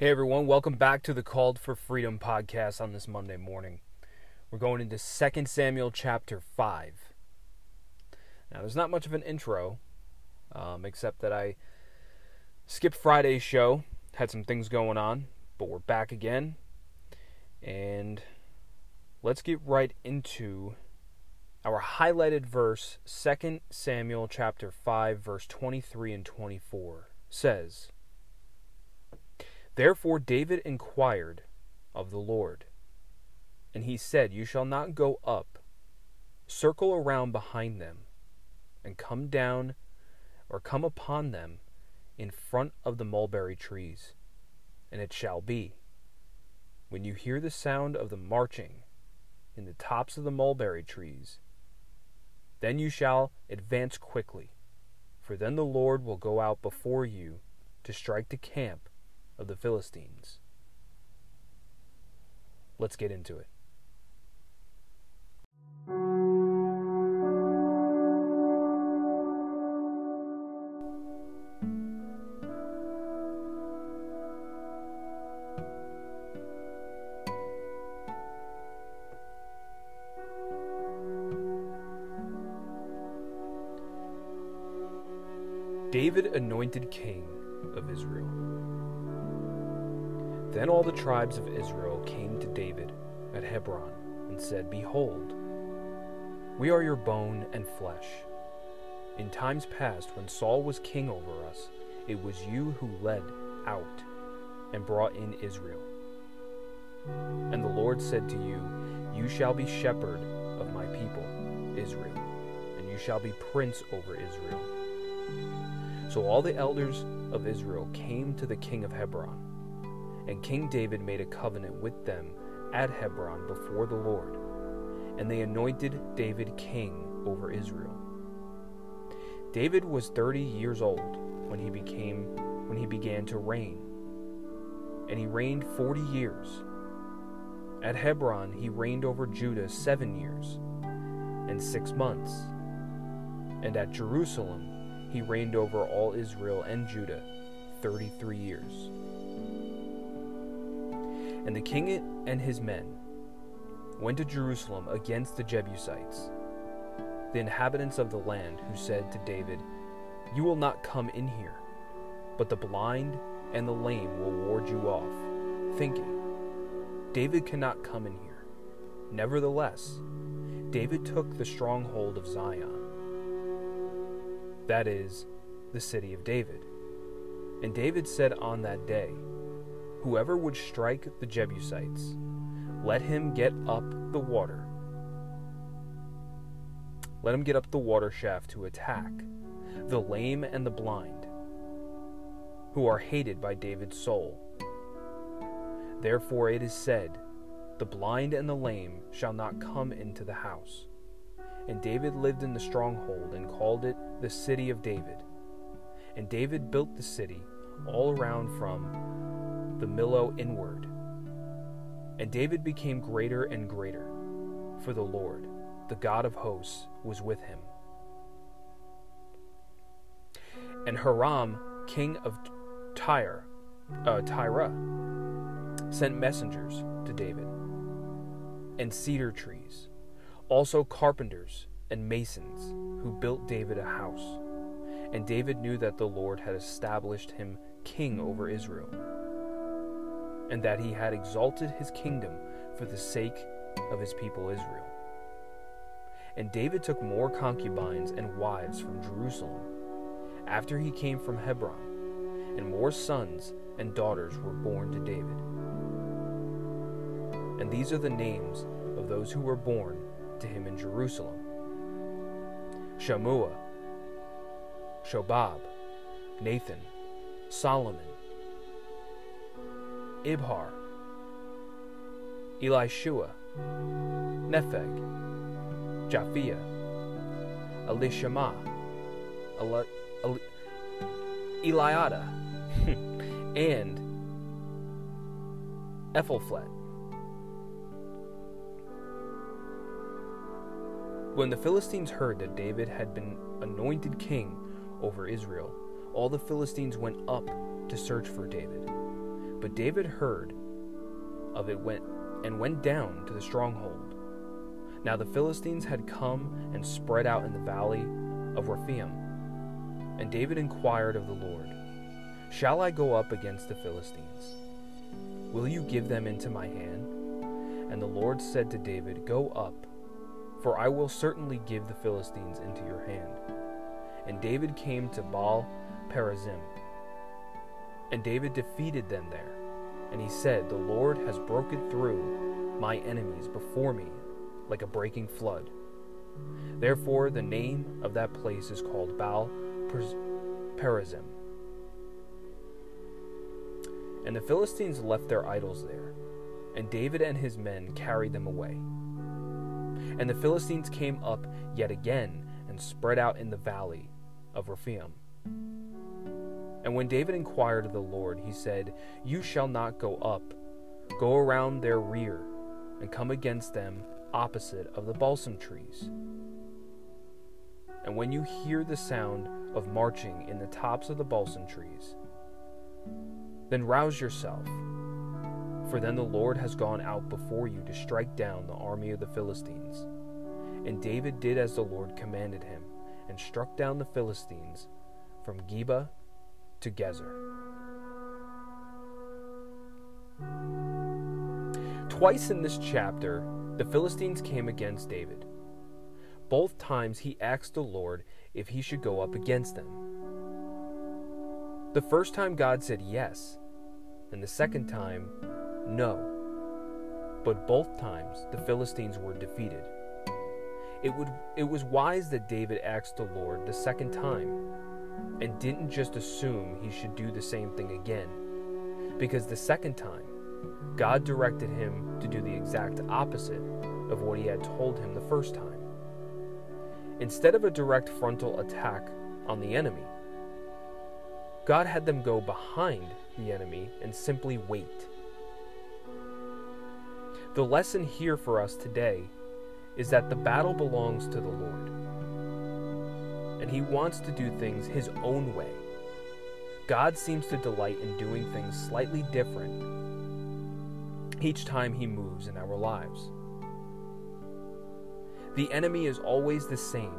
Hey everyone, welcome back to the Called for Freedom podcast on this Monday morning. We're going into 2 Samuel chapter 5. Now, there's not much of an intro, um, except that I skipped Friday's show, had some things going on, but we're back again. And let's get right into our highlighted verse, 2 Samuel chapter 5, verse 23 and 24 says, Therefore David inquired of the Lord, and he said, You shall not go up, circle around behind them, and come down or come upon them in front of the mulberry trees. And it shall be, when you hear the sound of the marching in the tops of the mulberry trees, then you shall advance quickly, for then the Lord will go out before you to strike the camp of the Philistines. Let's get into it. David anointed king of Israel. Then all the tribes of Israel came to David at Hebron and said, Behold, we are your bone and flesh. In times past, when Saul was king over us, it was you who led out and brought in Israel. And the Lord said to you, You shall be shepherd of my people, Israel, and you shall be prince over Israel. So all the elders of Israel came to the king of Hebron and King David made a covenant with them at Hebron before the Lord, and they anointed David king over Israel. David was 30 years old when he became when he began to reign, and he reigned 40 years. At Hebron he reigned over Judah 7 years and 6 months. And at Jerusalem he reigned over all Israel and Judah 33 years. And the king and his men went to Jerusalem against the Jebusites, the inhabitants of the land, who said to David, You will not come in here, but the blind and the lame will ward you off, thinking, David cannot come in here. Nevertheless, David took the stronghold of Zion, that is, the city of David. And David said on that day, Whoever would strike the Jebusites, let him get up the water. Let him get up the water shaft to attack the lame and the blind, who are hated by David's soul. Therefore it is said, The blind and the lame shall not come into the house. And David lived in the stronghold and called it the city of David. And David built the city all around from the Millo inward. And David became greater and greater, for the Lord, the God of hosts, was with him. And Hiram, king of Tyre, uh, Tyre, sent messengers to David, and cedar trees, also carpenters and masons, who built David a house. And David knew that the Lord had established him king over Israel and that he had exalted his kingdom for the sake of his people Israel. And David took more concubines and wives from Jerusalem after he came from Hebron, and more sons and daughters were born to David. And these are the names of those who were born to him in Jerusalem Shammua, Shobab, Nathan, Solomon, Ibhar, Elishua, Nepheg, Japhia, Elishama, Eli, Eli, Eliada, and Eliphelet. When the Philistines heard that David had been anointed king over Israel, all the Philistines went up to search for David. But David heard of it went and went down to the stronghold. Now the Philistines had come and spread out in the valley of Rephaim. And David inquired of the Lord, Shall I go up against the Philistines? Will you give them into my hand? And the Lord said to David, Go up, for I will certainly give the Philistines into your hand. And David came to Baal Perazim. And David defeated them there. And he said, The Lord has broken through my enemies before me like a breaking flood. Therefore, the name of that place is called Baal Perazim. And the Philistines left their idols there, and David and his men carried them away. And the Philistines came up yet again and spread out in the valley of Rephaim. And when David inquired of the Lord, he said, You shall not go up, go around their rear, and come against them opposite of the balsam trees. And when you hear the sound of marching in the tops of the balsam trees, then rouse yourself, for then the Lord has gone out before you to strike down the army of the Philistines. And David did as the Lord commanded him, and struck down the Philistines from Geba to Gezer. Twice in this chapter, the Philistines came against David. Both times he asked the Lord if he should go up against them. The first time God said yes, and the second time, no. But both times the Philistines were defeated. It, would, it was wise that David asked the Lord the second time and didn't just assume he should do the same thing again, because the second time, God directed him to do the exact opposite of what he had told him the first time. Instead of a direct frontal attack on the enemy, God had them go behind the enemy and simply wait. The lesson here for us today is that the battle belongs to the Lord, and He wants to do things His own way. God seems to delight in doing things slightly different each time He moves in our lives. The enemy is always the same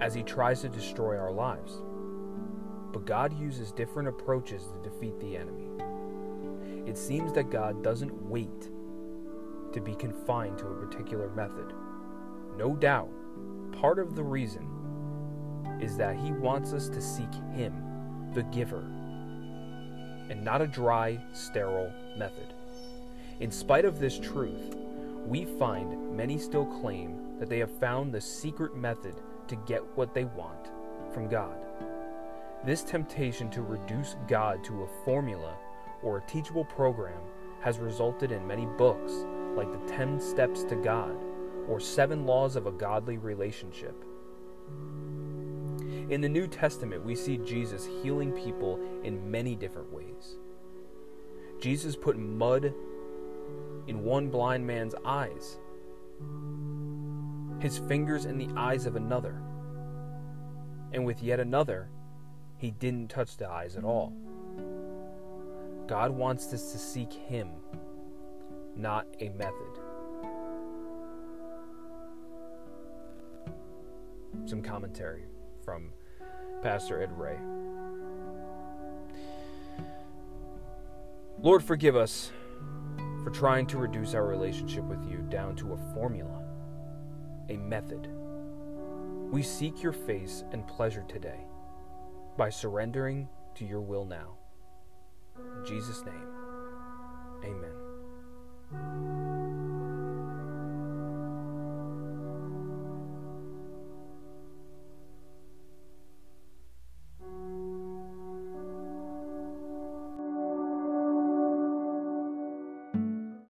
as he tries to destroy our lives. But God uses different approaches to defeat the enemy. It seems that God doesn't wait to be confined to a particular method. No doubt, part of the reason is that He wants us to seek Him, the giver, and not a dry, sterile method. In spite of this truth, we find many still claim that they have found the secret method to get what they want from God. This temptation to reduce God to a formula or a teachable program has resulted in many books like The 10 Steps to God or Seven Laws of a Godly Relationship. In the New Testament, we see Jesus healing people in many different ways. Jesus put mud in one blind man's eyes his fingers in the eyes of another. And with yet another, he didn't touch the eyes at all. God wants us to seek Him, not a method. Some commentary from Pastor Ed Ray. Lord, forgive us for trying to reduce our relationship with you down to a formula a method. We seek your face and pleasure today by surrendering to your will now. In Jesus' name, amen.